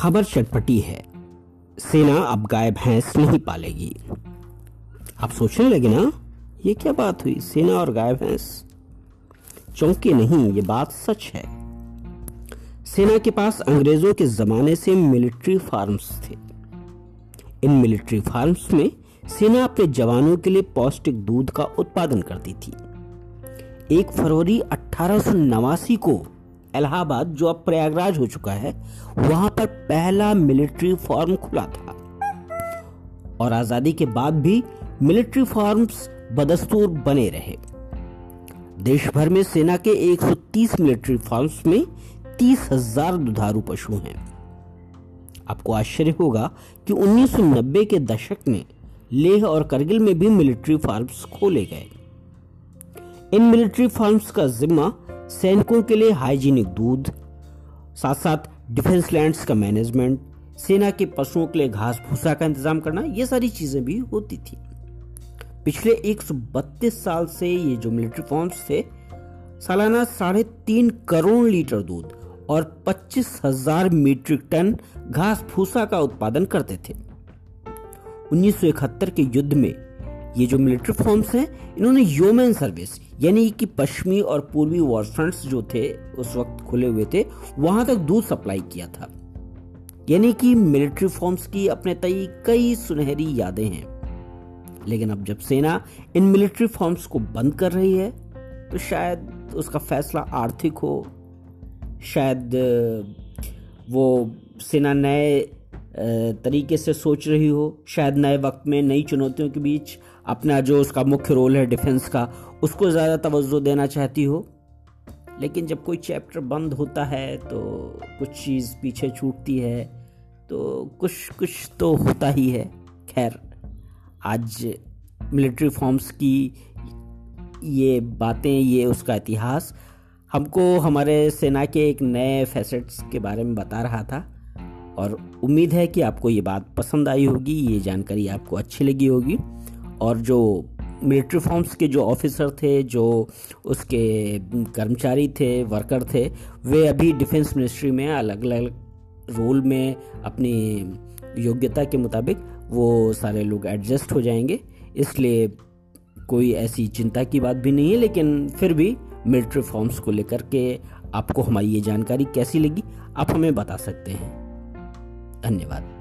खबर चटपटी है। सेना अब गाय भैंस नहीं पालेगी। आप सोचने लगे ना, ये क्या बात हुई? सेना और गाय भैंस चौंके नहीं, ये बात सच है। सेना के पास अंग्रेज़ों के जमाने से मिलिट्री फार्म्स थे। इन मिलिट्री फार्म्स में सेना अपने जवानों के लिए पौष्टिक दूध का उत्पादन करती थी। एक फरवरी अठारह को इलाहाबाद, जो अब प्रयागराज हो चुका है, वहाँ पर पहला मिलिट्री फार्म खुला था। और आज़ादी के बाद भी मिलिट्री फार्म्स बदस्तूर बने रहे। देश भर में सेना के 130 मिलिट्री फार्म्स में तीस हज़ार दुधारू पशु हैं। आपको आश्चर्य होगा कि 1990 के दशक में लेह और करगिल में भी मिलिट्री फार्म्स खोले गए। इन मिलिट्री फार्म्स का जिम्मा सैनिकों के लिए हाइजीनिक दूध साथ साथ डिफेंस लैंड्स का मैनेजमेंट, सेना के पशुओं के लिए घास भूसा का इंतज़ाम करना, ये सारी चीज़ें भी होती थी। पिछले 132 साल से ये जो मिलिट्री फार्म्स थे, सालाना साढ़े तीन करोड़ लीटर दूध और पच्चीस हज़ार मीट्रिक टन घास भूसा का उत्पादन करते थे। 1971 के युद्ध में ये जो मिलिट्री फॉर्म्स हैं, इन्होंने ह्यूमन सर्विस यानी कि पश्चिमी और पूर्वी वॉरफ्रंट्स जो थे, उस वक्त खुले हुए थे, वहाँ तक दूध सप्लाई किया था। यानी कि मिलिट्री फॉर्म्स की अपने तई कई सुनहरी यादें हैं। लेकिन अब जब सेना इन मिलिट्री फॉर्म्स को बंद कर रही है तो शायद उसका फैसला आर्थिक हो। शायद, वो सेना नए तरीके से सोच रही हो, शायद नए वक्त में, नई चुनौतियों के बीच अपना जो उसका मुख्य रोल है डिफेंस का, उसको ज़्यादा तवज्जो देना चाहती हो? लेकिन जब कोई चैप्टर बंद होता है तो कुछ चीज़ पीछे छूटती है तो कुछ कुछ तो होता ही है। खैर, आज मिलिट्री फॉर्म्स की ये बातें, ये उसका इतिहास, हमको हमारे सेना के एक नए फैसेट्स के बारे में बता रहा था। और उम्मीद है कि आपको ये बात पसंद आई होगी, ये जानकारी आपको अच्छी लगी होगी। और जो मिलिट्री फॉर्म्स के जो ऑफिसर थे, जो उसके कर्मचारी थे वर्कर थे, वे अभी डिफेंस मिनिस्ट्री में अलग अलग रोल में अपनी योग्यता के मुताबिक वो सारे लोग एडजस्ट हो जाएँगे। इसलिए कोई ऐसी चिंता की बात भी नहीं है, लेकिन फिर भी मिलिट्री फॉर्म्स को लेकर के आपको हमारी ये जानकारी कैसी लगी, आप हमें बता सकते हैं। धन्यवाद।